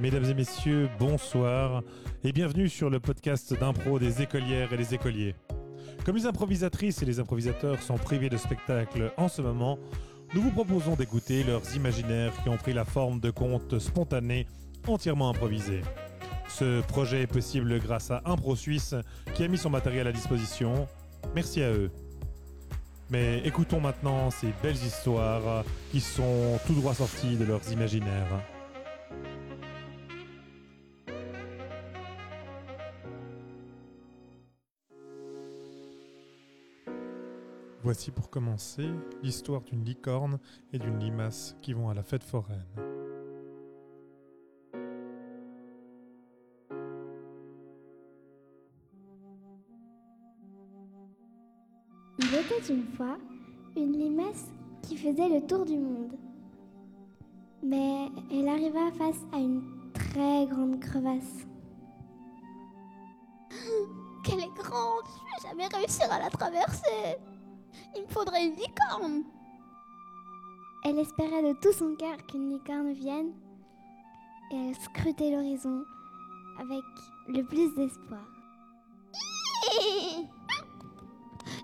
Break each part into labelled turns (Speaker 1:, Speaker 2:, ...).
Speaker 1: Mesdames et messieurs, bonsoir et bienvenue sur le podcast d'impro des écolières et des écoliers. Comme les improvisatrices et les improvisateurs sont privés de spectacle en ce moment, nous vous proposons d'écouter leurs imaginaires qui ont pris la forme de contes spontanés entièrement improvisés. Ce projet est possible grâce à Impro Suisse qui a mis son matériel à disposition. Merci à eux. Mais écoutons maintenant ces belles histoires qui sont tout droit sorties de leurs imaginaires. Voici pour commencer l'histoire d'une licorne et d'une limace qui vont à la fête foraine.
Speaker 2: Il était une fois une limace qui faisait le tour du monde. Mais elle arriva face à une très grande crevasse.
Speaker 3: Qu'elle est grande, je vais jamais réussir à la traverser. Il me faudrait une licorne.
Speaker 2: Elle espérait de tout son cœur qu'une licorne vienne et elle scrutait l'horizon avec le plus d'espoir.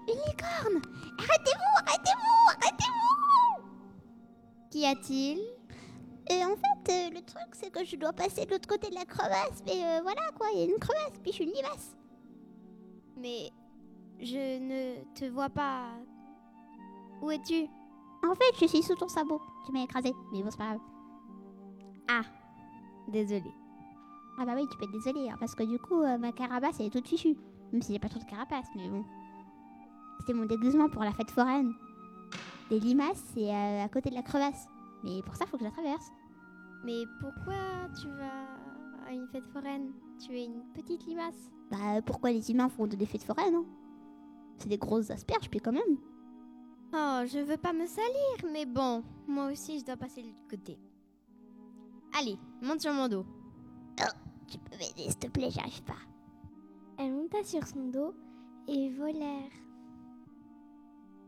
Speaker 3: Une licorne Arrêtez-vous, arrêtez-vous, arrêtez-vous
Speaker 2: Qu'y a-t-il?
Speaker 3: Et en fait, euh, le truc, c'est que je dois passer de l'autre côté de la crevasse. Mais euh, voilà quoi, il y a une crevasse, puis je suis une limace.
Speaker 2: Mais je ne te vois pas. Où es-tu?
Speaker 3: En fait, je suis sous ton sabot. Tu m'as écrasé, mais bon, c'est pas grave.
Speaker 2: Ah, désolée.
Speaker 3: Ah bah oui, tu peux être désolé, hein, parce que du coup, euh, ma carapace, elle est toute fichue. Même si j'ai pas trop de carapace, mais bon. C'était mon déguisement pour la fête foraine. Les limaces, c'est euh, à côté de la crevasse. Mais pour ça, faut que je la traverse.
Speaker 2: Mais pourquoi tu vas à une fête foraine? Tu es une petite limace.
Speaker 3: Bah pourquoi les humains font des fêtes foraines hein? C'est des grosses asperges, puis quand même.
Speaker 2: Oh, je veux pas me salir, mais bon, moi aussi je dois passer de l'autre côté. Allez, monte sur mon dos.
Speaker 3: Tu peux m'aider, s'il te plaît, j'arrive pas.
Speaker 2: Elle monta sur son dos et volèrent.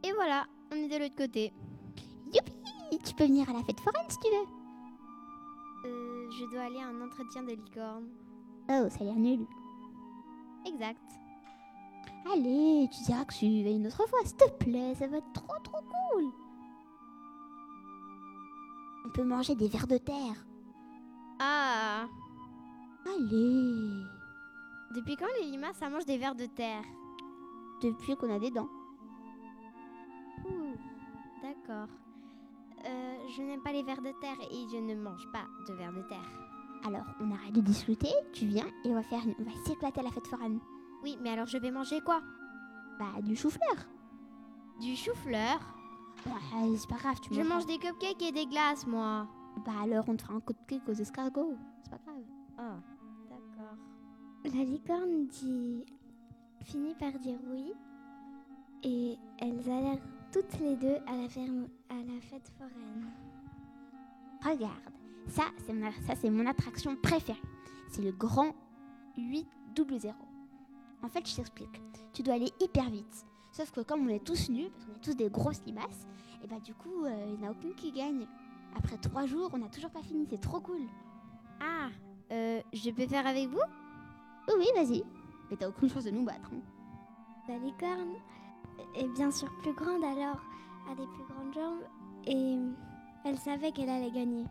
Speaker 2: Et voilà, on est de l'autre côté.
Speaker 3: Youpi Tu peux venir à la fête foraine si tu veux.
Speaker 2: Euh, je dois aller à un entretien de licorne.
Speaker 3: Oh, ça a l'air nul.
Speaker 2: Exact.
Speaker 3: Allez, tu diras que tu vas une autre fois, s'il te plaît, ça va être trop trop cool. On peut manger des vers de terre.
Speaker 2: Ah
Speaker 3: Allez
Speaker 2: Depuis quand les limaces ça mange des vers de terre?
Speaker 3: Depuis qu'on a des dents.
Speaker 2: Ouh, d'accord. Euh, je n'aime pas les vers de terre et je ne mange pas de vers de terre.
Speaker 3: Alors, on arrête de discuter, tu viens et on va faire on va s'éclater à la fête foraine.
Speaker 2: Oui, mais alors je vais manger quoi?
Speaker 3: Bah, du chou-fleur.
Speaker 2: Du chou-fleur?
Speaker 3: Bah, c'est pas grave, tu
Speaker 2: Je mange des cupcakes et des glaces, moi.
Speaker 3: Bah alors, on te fera un coup de cake aux escargots. C'est pas grave.
Speaker 2: Oh, d'accord.
Speaker 4: La licorne dit... finit par dire oui et elles allèrent toutes les deux à la, ferme... à la fête foraine.
Speaker 3: Regarde, ça c'est mon, mon attraction préférée. C'est le grand 800. En fait, je t'explique. Tu dois aller hyper vite. Sauf que comme on est tous nuls, parce qu'on est tous des grosses limaces, et bah du coup, euh, il n'y en a aucune qui gagne. Après trois jours, on n'a toujours pas fini. C'est trop cool.
Speaker 2: Ah, euh, je peux faire avec vous?
Speaker 3: Oui, oui, vas-y. Mais t'as aucune chance de nous battre. hein.
Speaker 4: La licorne est bien sûr plus grande alors, a des plus grandes jambes et elle savait qu'elle allait gagner.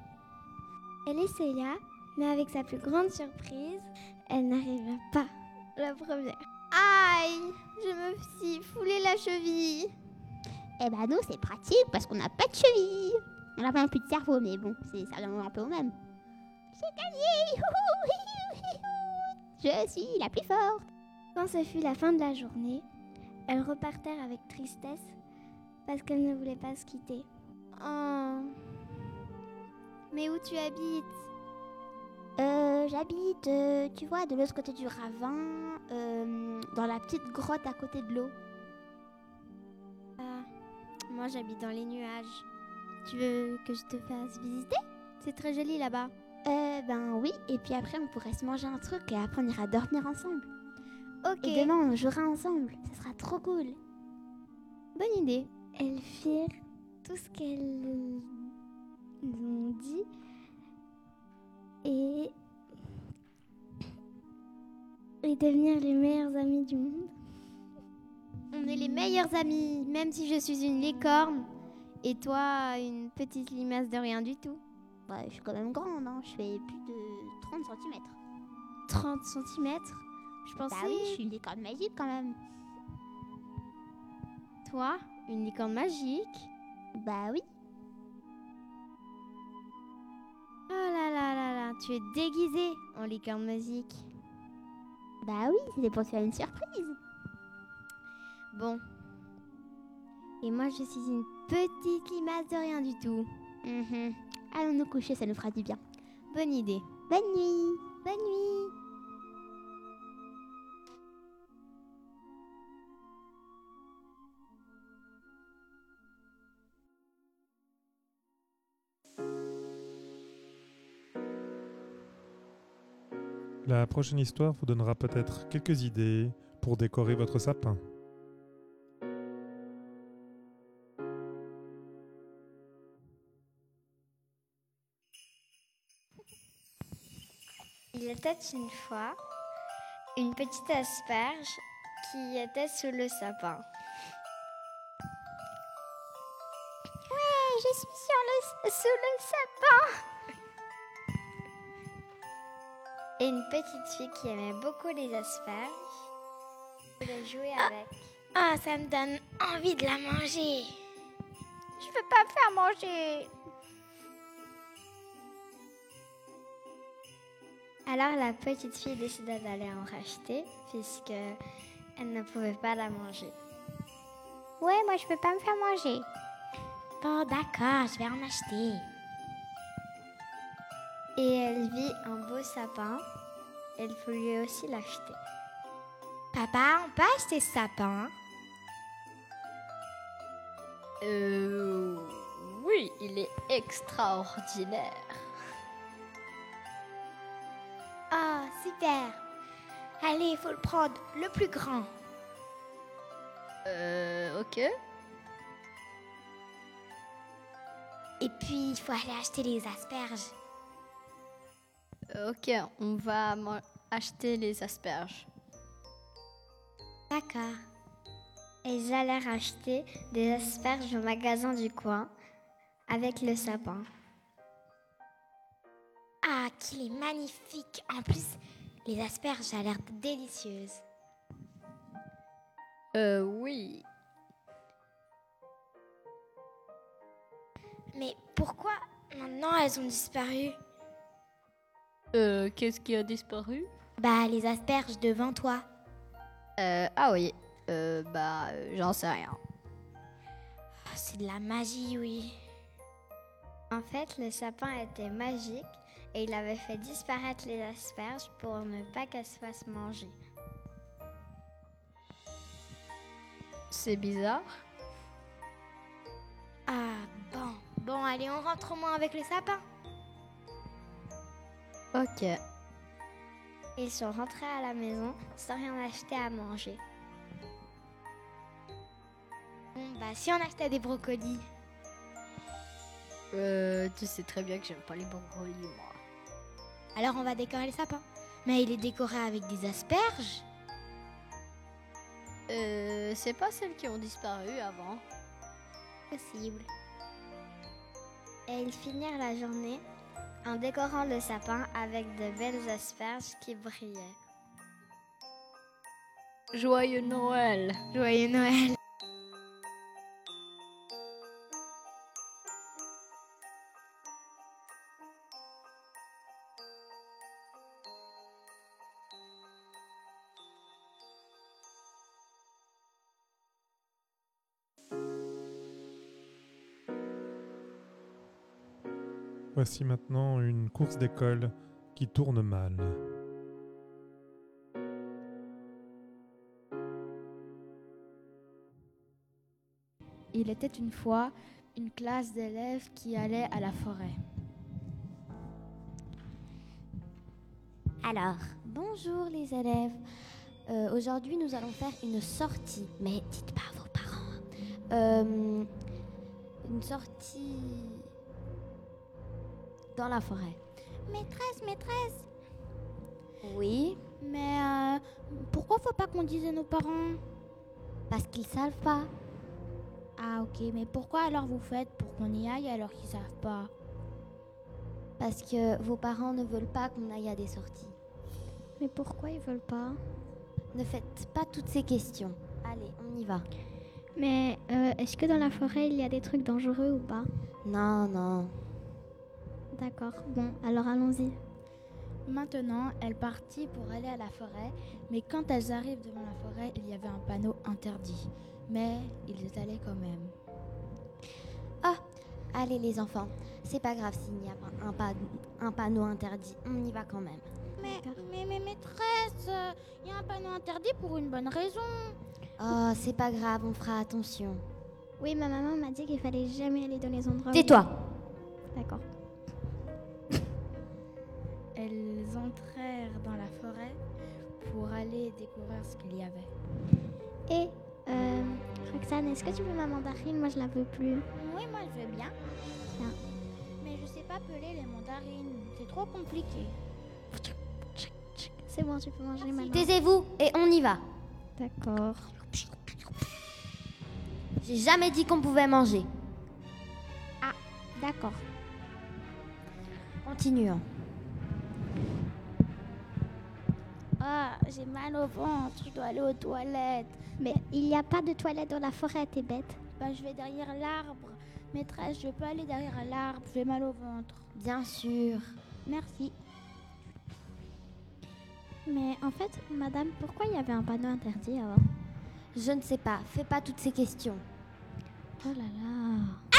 Speaker 4: Elle essaya, mais avec sa plus grande surprise, elle n'arriva pas la première.
Speaker 2: Aïe, je me suis foulé la cheville.
Speaker 3: Eh bah nous, c'est pratique parce qu'on n'a pas de cheville. On n'a pas non plus de cerveau, mais bon, c'est, ça revient un peu au même. J'ai gagné Je suis la plus forte
Speaker 4: Quand ce fut la fin de la journée, elles repartèrent avec tristesse parce qu'elles ne voulaient pas se quitter.
Speaker 2: Oh. Mais où tu habites?
Speaker 3: Euh, j'habite, euh, tu vois, de l'autre côté du ravin, euh, dans la petite grotte à côté de l'eau.
Speaker 2: Ah, moi j'habite dans les nuages. Tu veux que je te fasse visiter? C'est très joli là-bas.
Speaker 3: Euh, ben oui, et puis après on pourrait se manger un truc et après on ira dormir ensemble.
Speaker 2: Ok,
Speaker 3: Et demain on jouera ensemble, ça sera trop cool.
Speaker 2: bonne idée.
Speaker 4: Elles firent tout ce qu'elles ont dit et,
Speaker 5: et devenir les meilleurs amis du monde.
Speaker 3: On est les meilleurs amis, même si je suis une licorne et toi une petite limace de rien du tout. Bah, je suis quand même grande, hein. je fais plus de 30 cm.
Speaker 5: 30 cm Je bah pensais.
Speaker 3: Bah oui, je suis une licorne magique quand même.
Speaker 5: Toi, une licorne magique?
Speaker 3: Bah oui.
Speaker 5: Tu es déguisée en licorne magique.
Speaker 3: Bah oui, c'était pour faire une surprise.
Speaker 5: Bon. Et moi, je suis une petite limace de rien du tout.
Speaker 3: Mhm. Allons nous coucher, ça nous fera du bien.
Speaker 5: Bonne idée.
Speaker 3: Bonne nuit.
Speaker 5: Bonne nuit.
Speaker 1: La prochaine histoire vous donnera peut-être quelques idées pour décorer votre sapin.
Speaker 5: Il était une fois une petite asperge qui était sous le sapin.
Speaker 3: Ouais, je suis sur le, sous le sapin.
Speaker 5: Et une petite fille qui aimait beaucoup les asperges voulait jouer avec.
Speaker 6: Ah, ça me donne envie de la manger.
Speaker 3: Je veux pas me faire manger.
Speaker 5: Alors la petite fille décida d'aller en racheter puisque elle ne pouvait pas la manger.
Speaker 3: Ouais, moi je peux pas me faire manger.
Speaker 6: Bon, d'accord, je vais en acheter.
Speaker 5: Et elle vit un beau sapin. Elle voulut aussi l'acheter.
Speaker 6: Papa, on peut acheter ce sapin?
Speaker 7: Euh. Oui, il est extraordinaire.
Speaker 6: Oh, super. Allez, il faut le prendre, le plus grand.
Speaker 7: Euh. Ok.
Speaker 6: Et puis, il faut aller acheter les asperges.
Speaker 7: Euh, Ok, on va acheter les asperges.
Speaker 5: D'accord. Ils allèrent acheter des asperges au magasin du coin avec le sapin.
Speaker 6: Ah, qu'il est magnifique. En plus, les asperges ont l'air délicieuses.
Speaker 7: Euh, oui.
Speaker 6: Mais pourquoi maintenant elles ont disparu?
Speaker 7: Euh, qu'est-ce qui a disparu?
Speaker 6: Bah, les asperges devant toi.
Speaker 7: Euh, ah oui. Euh, bah, euh, j'en sais rien.
Speaker 6: Oh, c'est de la magie, oui.
Speaker 5: En fait, le sapin était magique et il avait fait disparaître les asperges pour ne pas qu'elles se fassent manger.
Speaker 7: C'est bizarre.
Speaker 6: Ah, bon. Bon, allez, on rentre au moins avec le sapin.
Speaker 7: Ok.
Speaker 5: Ils sont rentrés à la maison sans rien acheter à manger.
Speaker 6: Bon, bah, si on achetait des brocolis.
Speaker 7: Euh, tu sais très bien que j'aime pas les brocolis, moi.
Speaker 6: Alors on va décorer le sapin. Mais il est décoré avec des asperges
Speaker 7: Euh, c'est pas celles qui ont disparu avant.
Speaker 5: Possible. Et ils finirent la journée en décorant le sapin avec de belles asperges qui brillaient.
Speaker 7: Joyeux Noël.
Speaker 6: Joyeux Noël.
Speaker 1: Voici maintenant une course d'école qui tourne mal.
Speaker 8: Il était une fois une classe d'élèves qui allait à la forêt.
Speaker 3: Alors,
Speaker 8: Bonjour les élèves. Euh, Aujourd'hui, nous allons faire une sortie. Mais dites pas à vos parents. Euh, une sortie dans la forêt.
Speaker 6: Maîtresse, maîtresse.
Speaker 8: Oui, mais euh,
Speaker 9: Pourquoi faut pas qu'on dise à nos parents?
Speaker 8: Parce qu'ils savent pas.
Speaker 9: Ah ok, mais pourquoi alors vous faites pour qu'on y aille alors qu'ils savent pas?
Speaker 8: Parce que vos parents ne veulent pas qu'on aille à des sorties.
Speaker 4: Mais pourquoi ils veulent pas?
Speaker 8: Ne faites pas toutes ces questions. Allez, on y va.
Speaker 4: Mais euh, est-ce que dans la forêt il y a des trucs dangereux ou pas?
Speaker 8: Non, non.
Speaker 4: D'accord. Bon, alors allons-y.
Speaker 9: Maintenant, elles partit pour aller à la forêt, mais quand elles arrivent devant la forêt, il y avait un panneau interdit. Mais ils y allaient quand même.
Speaker 8: Allez les enfants, c'est pas grave s'il n'y a pas un, pa- un panneau interdit. On y va quand même.
Speaker 9: Mais, mais, mais maîtresse, il y a un panneau interdit pour une bonne raison.
Speaker 8: Oh, c'est pas grave, on fera attention.
Speaker 4: Oui, ma maman m'a dit qu'il fallait jamais aller dans les endroits. où-
Speaker 8: Tais-toi
Speaker 4: D'accord.
Speaker 9: Elles entrèrent dans la forêt pour aller découvrir ce qu'il y avait.
Speaker 4: Et euh, Roxane, est-ce que tu veux ma mandarine? Moi, je la veux plus.
Speaker 9: Oui, moi je veux bien.
Speaker 4: Bien.
Speaker 9: Mais je sais pas peler les mandarines, c'est trop compliqué.
Speaker 4: C'est bon, tu peux manger maintenant.
Speaker 8: Taisez-vous et on y va.
Speaker 4: D'accord.
Speaker 8: J'ai jamais dit qu'on pouvait manger.
Speaker 4: D'accord.
Speaker 8: Continuons.
Speaker 9: Ah, j'ai mal au ventre, je dois aller aux toilettes.
Speaker 4: Mais il n'y a pas de toilette dans la forêt, t'es bête.
Speaker 9: Bah, je vais derrière l'arbre. Maîtresse, je peux aller derrière l'arbre, j'ai mal au ventre.
Speaker 8: Bien sûr.
Speaker 9: Merci.
Speaker 4: Mais en fait, madame, pourquoi il y avait un panneau interdit alors?
Speaker 8: Je ne sais pas, fais pas toutes ces questions.
Speaker 4: Oh là là.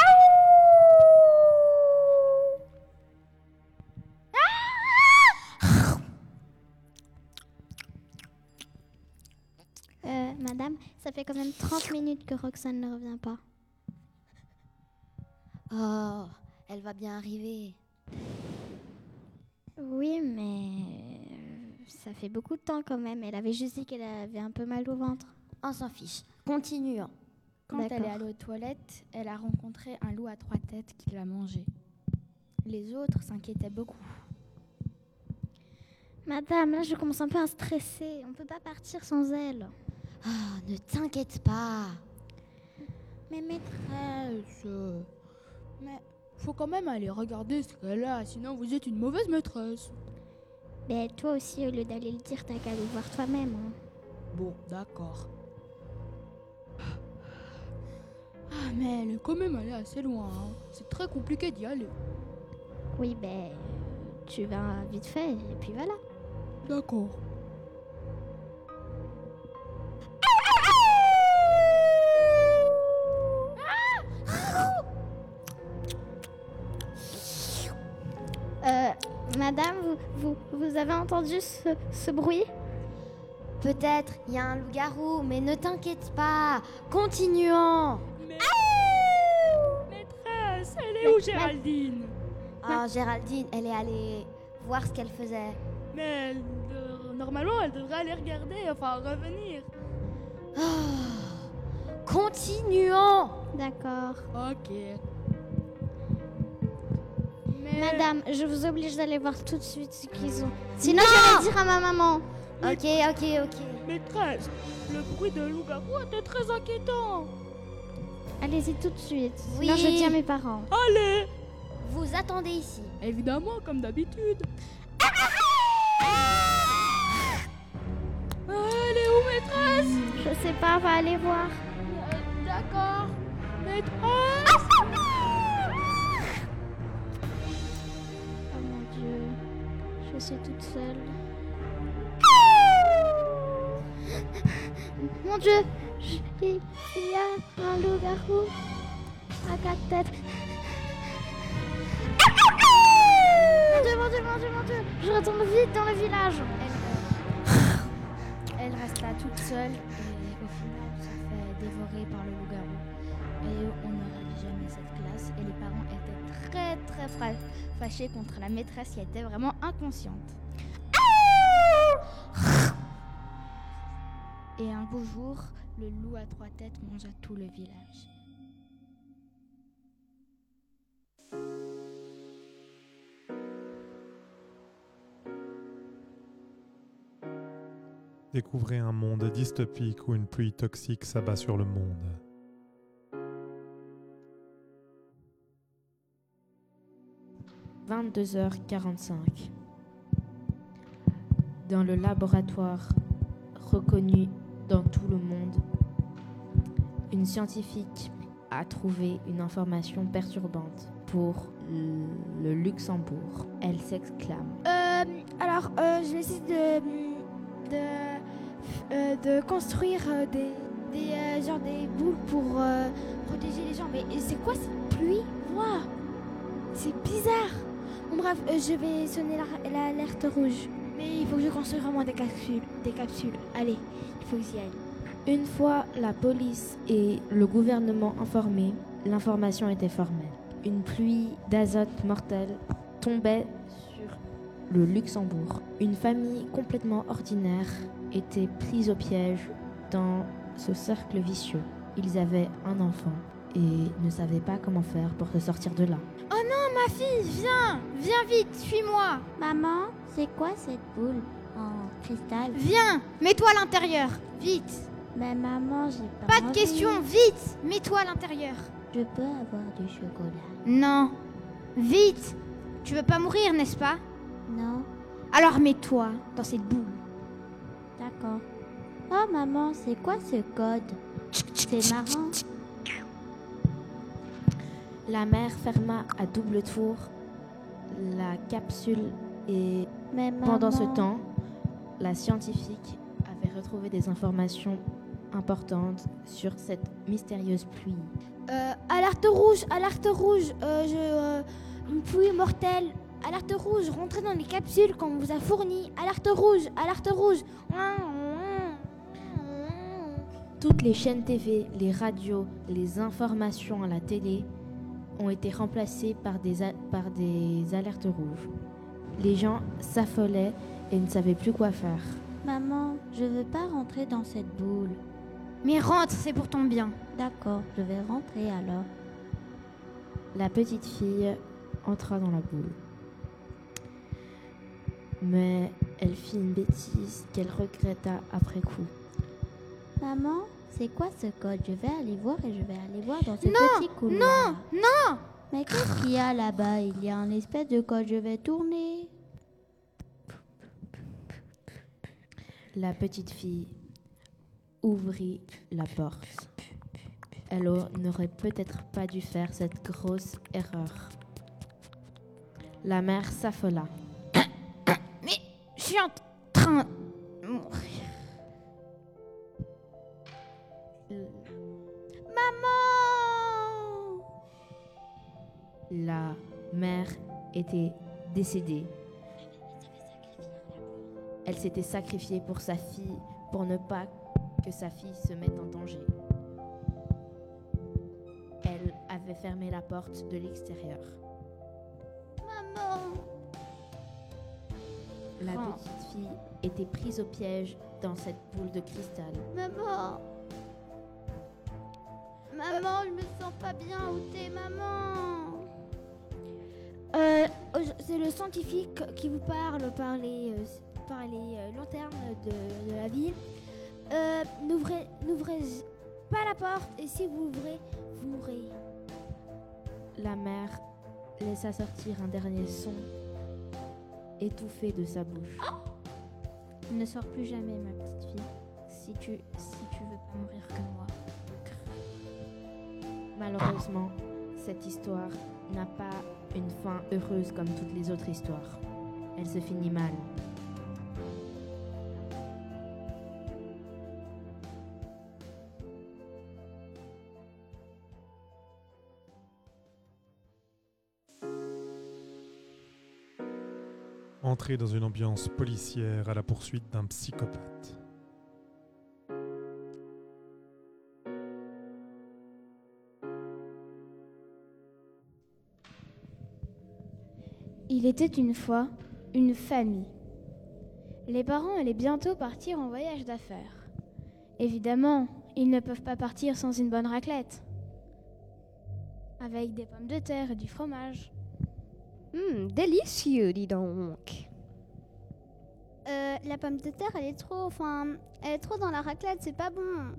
Speaker 4: Ça fait quand même 30 minutes que Roxane ne revient pas.
Speaker 8: Oh, elle va bien arriver.
Speaker 4: Oui, mais euh, ça fait beaucoup de temps quand même. Elle avait juste dit qu'elle avait un peu mal au ventre.
Speaker 8: On s'en fiche. Continuons.
Speaker 9: Quand elle est allée aux toilettes, elle a rencontré un loup à trois têtes qui l'a mangé. Les autres s'inquiétaient beaucoup.
Speaker 4: Madame, là je commence un peu à stresser. On peut pas partir sans elle.
Speaker 8: Ah, ne t'inquiète pas.
Speaker 9: Mais maîtresse, mais faut quand même aller regarder ce qu'elle a, sinon vous êtes une mauvaise maîtresse.
Speaker 4: Mais toi aussi, au lieu d'aller le dire, t'as qu'à aller voir toi-même. hein.
Speaker 9: Bon, d'accord. Ah, mais elle est quand même allée assez loin. hein. C'est très compliqué d'y aller.
Speaker 4: Oui, ben, tu vas vite fait, et puis voilà.
Speaker 9: D'accord.
Speaker 4: Vous, avez entendu ce, ce bruit?
Speaker 8: Peut-être il y a un loup-garou, mais ne t'inquiète pas. Continuons.
Speaker 9: Maîtresse, elle est où Géraldine?
Speaker 8: Ah, Géraldine, elle est allée voir ce qu'elle faisait.
Speaker 9: Mais elle, euh, normalement, elle devrait aller regarder, enfin revenir.
Speaker 8: Ah, continuons.
Speaker 4: D'accord.
Speaker 9: Ok.
Speaker 4: Madame, je vous oblige d'aller voir tout de suite ce qu'ils ont. Sinon, je vais dire à ma maman.
Speaker 8: Ok, ok, ok.
Speaker 9: Maîtresse, le bruit de loup-garou était très inquiétant.
Speaker 4: Allez-y tout de suite.
Speaker 8: Oui.
Speaker 4: Sinon, je dis à mes parents.
Speaker 9: Allez
Speaker 8: Vous attendez ici.
Speaker 9: Évidemment, comme d'habitude. Elle est où, maîtresse?
Speaker 4: Je sais pas, va aller voir.
Speaker 9: Euh, D'accord. Maîtresse
Speaker 4: toute seule. Mon dieu, il y a un loup-garou à quatre têtes. Mon dieu, mon dieu, mon dieu, mon dieu, je retourne vite dans le village.
Speaker 9: Elle reste là toute seule et au final se fait dévorer par le loup-garou. Et on ne ravit jamais cette classe et les parents étaient très très fâchés contre la maîtresse qui était vraiment inconsciente. Et un beau jour, le loup à trois têtes mangea tout le village.
Speaker 1: Découvrez un monde dystopique où une pluie toxique s'abat sur le monde.
Speaker 10: « 22h45. Dans le laboratoire reconnu dans tout le monde, une scientifique a trouvé une information perturbante pour le Luxembourg. Elle s'exclame.
Speaker 9: Euh, alors, euh, je décide de, de, euh, de construire des, genre des boules pour protéger les gens. Mais c'est quoi cette pluie? Waouh C'est bizarre. Bon, bref, je vais sonner la- l'alerte rouge. Mais il faut que je construise vraiment des capsules. Des capsules. Allez, il faut que j'y aille.
Speaker 10: Une fois la police et le gouvernement informés, l'information était formelle. Une pluie d'azote mortel tombait sur le Luxembourg. Une famille complètement ordinaire était prise au piège dans ce cercle vicieux. Ils avaient un enfant et ne savaient pas comment faire pour se sortir de là.
Speaker 9: Oh non, ma fille, viens Viens vite, suis-moi
Speaker 3: Maman, c'est quoi cette boule en cristal
Speaker 9: Viens Mets-toi à l'intérieur Vite
Speaker 3: Mais maman, j'ai pas
Speaker 9: Pas de
Speaker 3: envie.
Speaker 9: question, vite Mets-toi à l'intérieur
Speaker 3: Je peux avoir du chocolat?
Speaker 9: Non Vite Tu veux pas mourir, n'est-ce pas?
Speaker 3: Non
Speaker 9: Alors mets-toi dans cette boule.
Speaker 3: D'accord. Oh maman, c'est quoi ce code? C'est marrant.
Speaker 10: La mère ferma à double tour la capsule et pendant ce temps, la scientifique avait retrouvé des informations importantes sur cette mystérieuse pluie.
Speaker 9: Euh, alerte rouge, alerte rouge, euh, je, euh, une pluie mortelle. Alerte rouge, rentrez dans les capsules qu'on vous a fournies. Alerte rouge, alerte rouge.
Speaker 10: Toutes les chaînes TV, les radios, les informations à la télé ont été remplacées par des, par des alertes rouges. Les gens s'affolaient et ne savaient plus quoi faire.
Speaker 3: Maman, je veux pas rentrer dans cette boule.
Speaker 9: Mais rentre, c'est pour ton bien.
Speaker 3: D'accord, je vais rentrer alors.
Speaker 10: La petite fille entra dans la boule. Mais elle fit une bêtise qu'elle regretta après coup.
Speaker 3: Maman, c'est quoi ce code? Je vais aller voir et je vais aller voir dans ce
Speaker 9: Non,
Speaker 3: petit couloir.
Speaker 9: Non, non
Speaker 3: Mais qu'est-ce qu'il y a là-bas? Il y a un espèce de code, je vais tourner.
Speaker 10: La petite fille ouvrit la porte. Elle au- n'aurait peut-être pas dû faire cette grosse erreur. La mère s'affola.
Speaker 9: Je suis
Speaker 10: était décédée. Elle s'était sacrifiée pour sa fille, pour ne pas que sa fille se mette en danger. Elle avait fermé la porte de l'extérieur.
Speaker 9: Maman
Speaker 10: La petite fille était prise au piège dans cette boule de cristal.
Speaker 9: Maman Maman, je me sens pas bien. Où t'es, maman? euh, C'est le scientifique qui vous parle par les, euh, par les euh, lanternes de, de la ville. Euh, n'ouvrez, n'ouvrez pas la porte et si vous ouvrez, vous mourrez.
Speaker 10: La mère laissa sortir un dernier son étouffé de sa bouche.
Speaker 9: Ne sors plus jamais, ma petite fille. Si tu, si tu veux pas mourir comme moi.
Speaker 10: Malheureusement, cette histoire n'a pas une fin heureuse comme toutes les autres histoires. Elle se finit mal.
Speaker 1: Entrez dans une ambiance policière à la poursuite d'un psychopathe.
Speaker 9: Il était une fois une famille. Les parents allaient bientôt partir en voyage d'affaires. Évidemment, ils ne peuvent pas partir sans une bonne raclette. Avec des pommes de terre et du fromage.
Speaker 11: Hum, délicieux, dis donc.
Speaker 12: Euh, la pomme de terre, elle est trop. Enfin, elle est trop dans la raclette, c'est pas bon.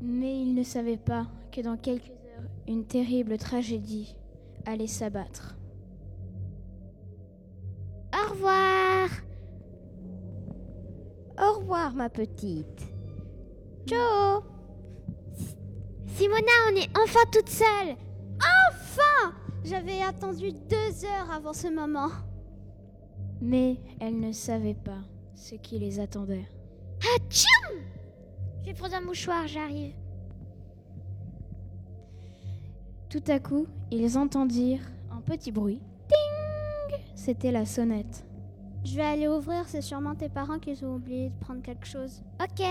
Speaker 13: Mais il ne savait pas que dans quelques heures, une terrible tragédie allait s'abattre.
Speaker 6: Au revoir. Au revoir, ma petite. Joe. Simona, on est enfin toute seule.
Speaker 12: Enfin J'avais attendu deux heures avant ce moment.
Speaker 13: Mais elle ne savait pas ce qui les attendait.
Speaker 6: Hatchoum Je vais prendre un mouchoir, j'arrive.
Speaker 13: Tout à coup, ils entendirent un petit bruit. Ding C'était la sonnette.
Speaker 12: Je vais aller ouvrir, c'est sûrement tes parents qui ont oublié de prendre quelque chose.
Speaker 6: Ok.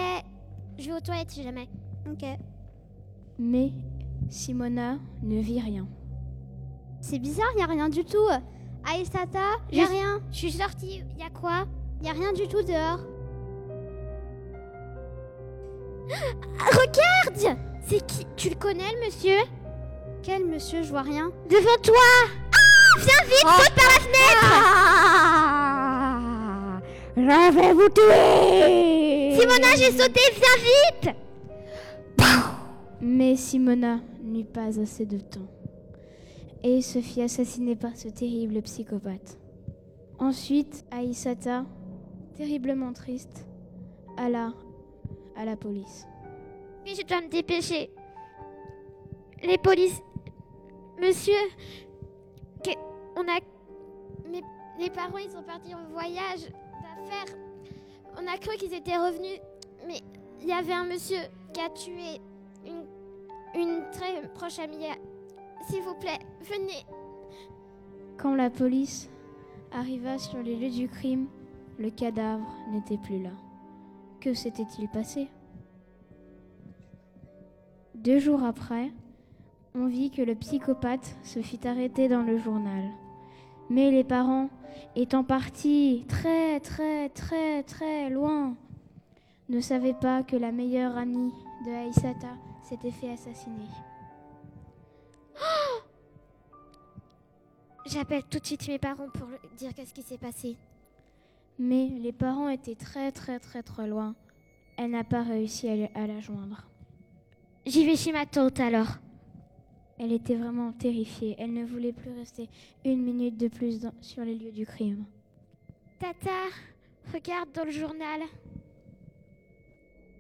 Speaker 6: Je vais aux toilettes si jamais.
Speaker 12: Ok.
Speaker 13: Mais Simona ne vit rien.
Speaker 12: C'est bizarre, y a rien du tout. Aïsata,
Speaker 6: Je-
Speaker 12: rien.
Speaker 6: Je suis sortie. Y a quoi?
Speaker 12: Y a rien du tout dehors.
Speaker 6: Regarde C'est qui? Tu le connais, le monsieur?
Speaker 12: Monsieur, je vois rien.
Speaker 6: Devant toi Ah Viens vite, saute par la fenêtre
Speaker 11: Je vais vous tuer
Speaker 6: Simona, j'ai sauté, viens vite
Speaker 13: Mais Simona n'eut pas assez de temps et se fit assassiner par ce terrible psychopathe. Ensuite, Aïsata, terriblement triste, alla à la police.
Speaker 6: Oui, je dois me dépêcher. Les polices... Monsieur... On a... Mes... Les parents, ils sont partis en voyage d'affaires. On a cru qu'ils étaient revenus. Mais il y avait un monsieur qui a tué une, une très proche amie. S'il vous plaît, venez.
Speaker 13: Quand la police arriva sur les lieux du crime, le cadavre n'était plus là. Que s'était-il passé? Deux jours après, on vit que le psychopathe se fit arrêter dans le journal. Mais les parents, étant partis très très très très loin, ne savaient pas que la meilleure amie de Aïsata s'était fait assassiner.
Speaker 6: J'appelle tout de suite mes parents pour leur dire qu'est-ce qui s'est passé.
Speaker 13: Mais les parents étaient très très très très loin. Elle n'a pas réussi à la joindre.
Speaker 6: J'y vais chez ma tante alors.
Speaker 13: Elle était vraiment terrifiée. Elle ne voulait plus rester une minute de plus dans- sur les lieux du crime.
Speaker 6: Tata, regarde dans le journal.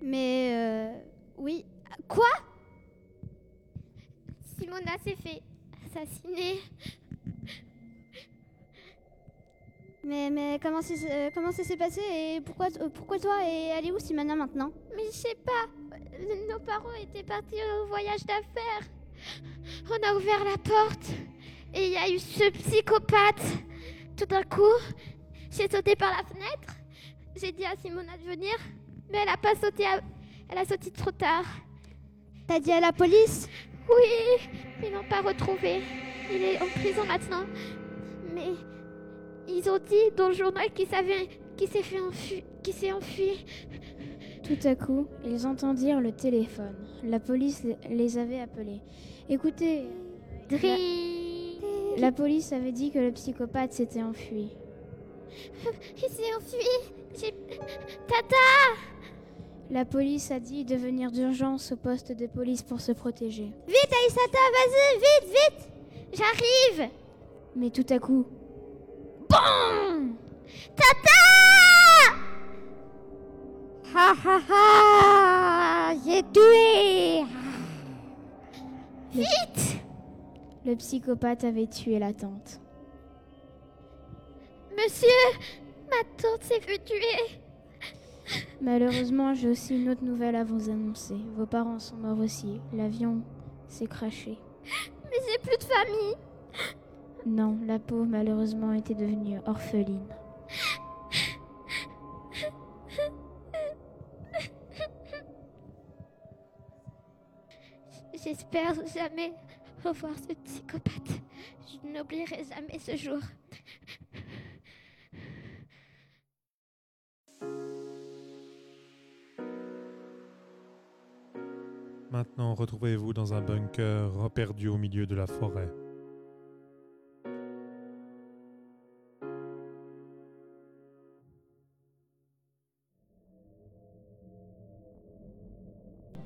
Speaker 12: Mais euh, oui. Quoi?
Speaker 6: Simona s'est fait assassiner.
Speaker 12: Mais mais comment c'est euh, comment ça s'est passé et pourquoi euh, pourquoi toi et elle est où Simona maintenant?
Speaker 6: Mais je sais pas. euh, Nos parents étaient partis au voyage d'affaires. On a ouvert la porte et il y a eu ce psychopathe. Tout d'un coup, j'ai sauté par la fenêtre. J'ai dit à Simona de venir, mais elle a pas sauté. à- Elle a sauté trop tard.
Speaker 12: T'as dit à la police?
Speaker 6: Oui, ils l'ont pas retrouvé. Il est en prison maintenant. Mais ils ont dit dans le journal qu'il savait qu'il s'est fait enfu- qu'il s'est enfui.
Speaker 13: Tout à coup, ils entendirent le téléphone. La police les- avait appelés. Écoutez,
Speaker 6: Dri.
Speaker 13: la police avait dit que le psychopathe s'était enfui.
Speaker 6: Il s'est enfui. Tata
Speaker 13: La police a dit de venir d'urgence au poste de police pour se protéger.
Speaker 6: Vite, Aïsata, vas-y, vite, vite J'arrive
Speaker 13: Mais tout à coup,
Speaker 6: Tata
Speaker 11: Ha ha ha J'ai tué
Speaker 6: Vite
Speaker 13: le psychopathe avait tué la tante.
Speaker 6: Monsieur Ma tante s'est fait tuer
Speaker 13: Malheureusement, j'ai aussi une autre nouvelle à vous annoncer. Vos parents sont morts aussi. L'avion s'est craché.
Speaker 6: Mais j'ai plus de famille
Speaker 13: Non, la pauvre malheureusement était devenue orpheline.
Speaker 6: J'espère jamais revoir ce psychopathe. Je n'oublierai jamais ce jour.
Speaker 1: Maintenant, retrouvez-vous dans un bunker perdu au milieu de la forêt.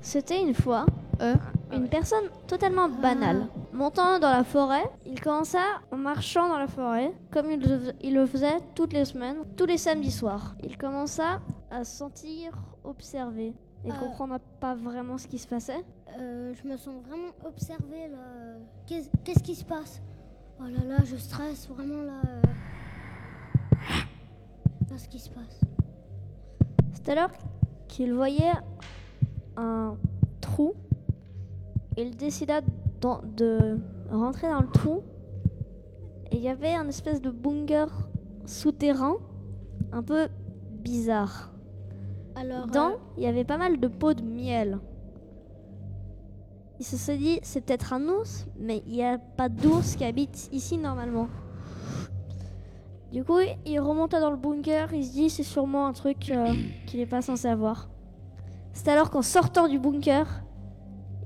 Speaker 14: C'était une fois.
Speaker 3: Euh
Speaker 14: une personne totalement banale. Montant dans la forêt, il commença en marchant dans la forêt, comme il le, faisait toutes les semaines, tous les samedis soirs. Il commença à se sentir observé et
Speaker 15: Euh.
Speaker 14: comprendre pas vraiment ce qui se passait.
Speaker 15: Euh, je me sens vraiment observée là. Qu'est- Qu'est-ce qui se passe? Oh là là, je stresse vraiment là. Là, ce qui se passe.
Speaker 14: C'est alors qu'il voyait un trou. Il décida de rentrer dans le trou. Et il y avait un espèce de bunker souterrain un peu bizarre.
Speaker 15: Alors,
Speaker 14: Dedans,
Speaker 15: euh,
Speaker 14: il y avait pas mal de pots de miel. Il se dit, c'est peut-être un ours, mais il n'y a pas d'ours qui habite ici normalement. Du coup, il remonta dans le bunker, il se dit, c'est sûrement un truc euh, qu'il n'est pas censé avoir. C'est alors qu'en sortant du bunker,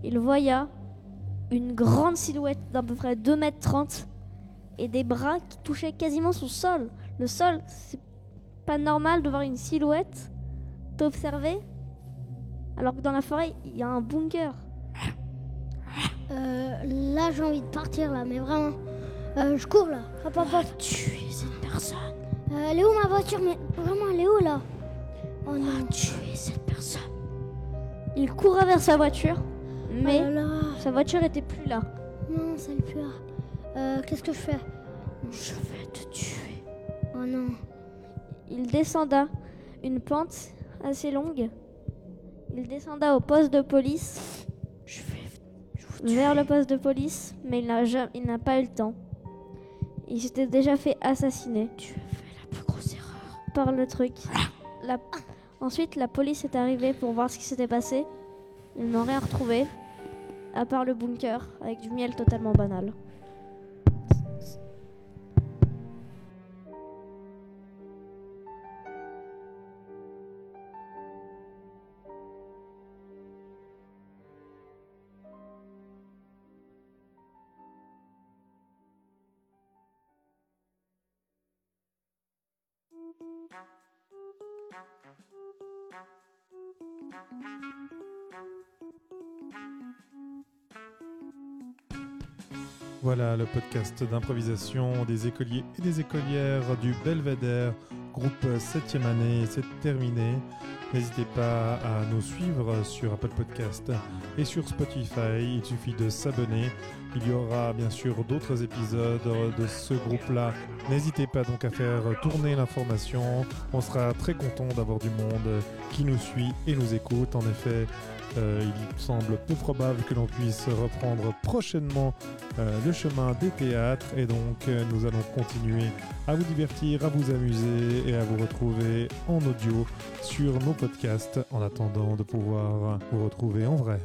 Speaker 14: il voya une grande silhouette d'à peu près 2 mètres 30 et des bras qui touchaient quasiment son sol. Le sol, c'est pas normal de voir une silhouette t'observer alors que dans la forêt, il y a un bunker.
Speaker 15: euh, là, j'ai envie de partir là, mais vraiment. Euh, je cours là. Hop, hop, hop.
Speaker 10: Tuer cette personne.
Speaker 15: Euh, elle est où ma voiture? Mais vraiment, elle est où là? Oh non.
Speaker 10: Tuer cette personne.
Speaker 14: Il coura vers sa voiture, mais
Speaker 15: Oh là là.
Speaker 14: sa voiture était plus là.
Speaker 15: Non, ça le peur. Euh, qu'est-ce que je fais?
Speaker 10: Je vais te tuer.
Speaker 15: Oh non.
Speaker 14: Il descenda une pente assez longue. Il descenda au poste de police,
Speaker 10: Je vais
Speaker 14: vers le poste de police, mais il n'a ja- il n'a pas eu le temps. Il s'était déjà fait assassiner
Speaker 10: Tu as fait la plus grosse erreur.
Speaker 14: par le truc. La- Ensuite, la police est arrivée pour voir ce qui s'était passé. Ils n'ont rien retrouvé, à part le bunker, avec du miel totalement banal.
Speaker 1: Voilà le podcast d'improvisation des écoliers et des écolières du Belvédère, groupe 7e année, c'est terminé. N'hésitez pas à nous suivre sur Apple Podcast et sur Spotify, il suffit de s'abonner. Il y aura bien sûr d'autres épisodes de ce groupe-là. N'hésitez pas donc à faire tourner l'information. On sera très content d'avoir du monde qui nous suit et nous écoute. En effet, euh, il semble peu probable que l'on puisse reprendre prochainement euh, le chemin des théâtres et donc euh, nous allons continuer à vous divertir, à vous amuser et à vous retrouver en audio sur nos podcasts en attendant de pouvoir vous retrouver en vrai.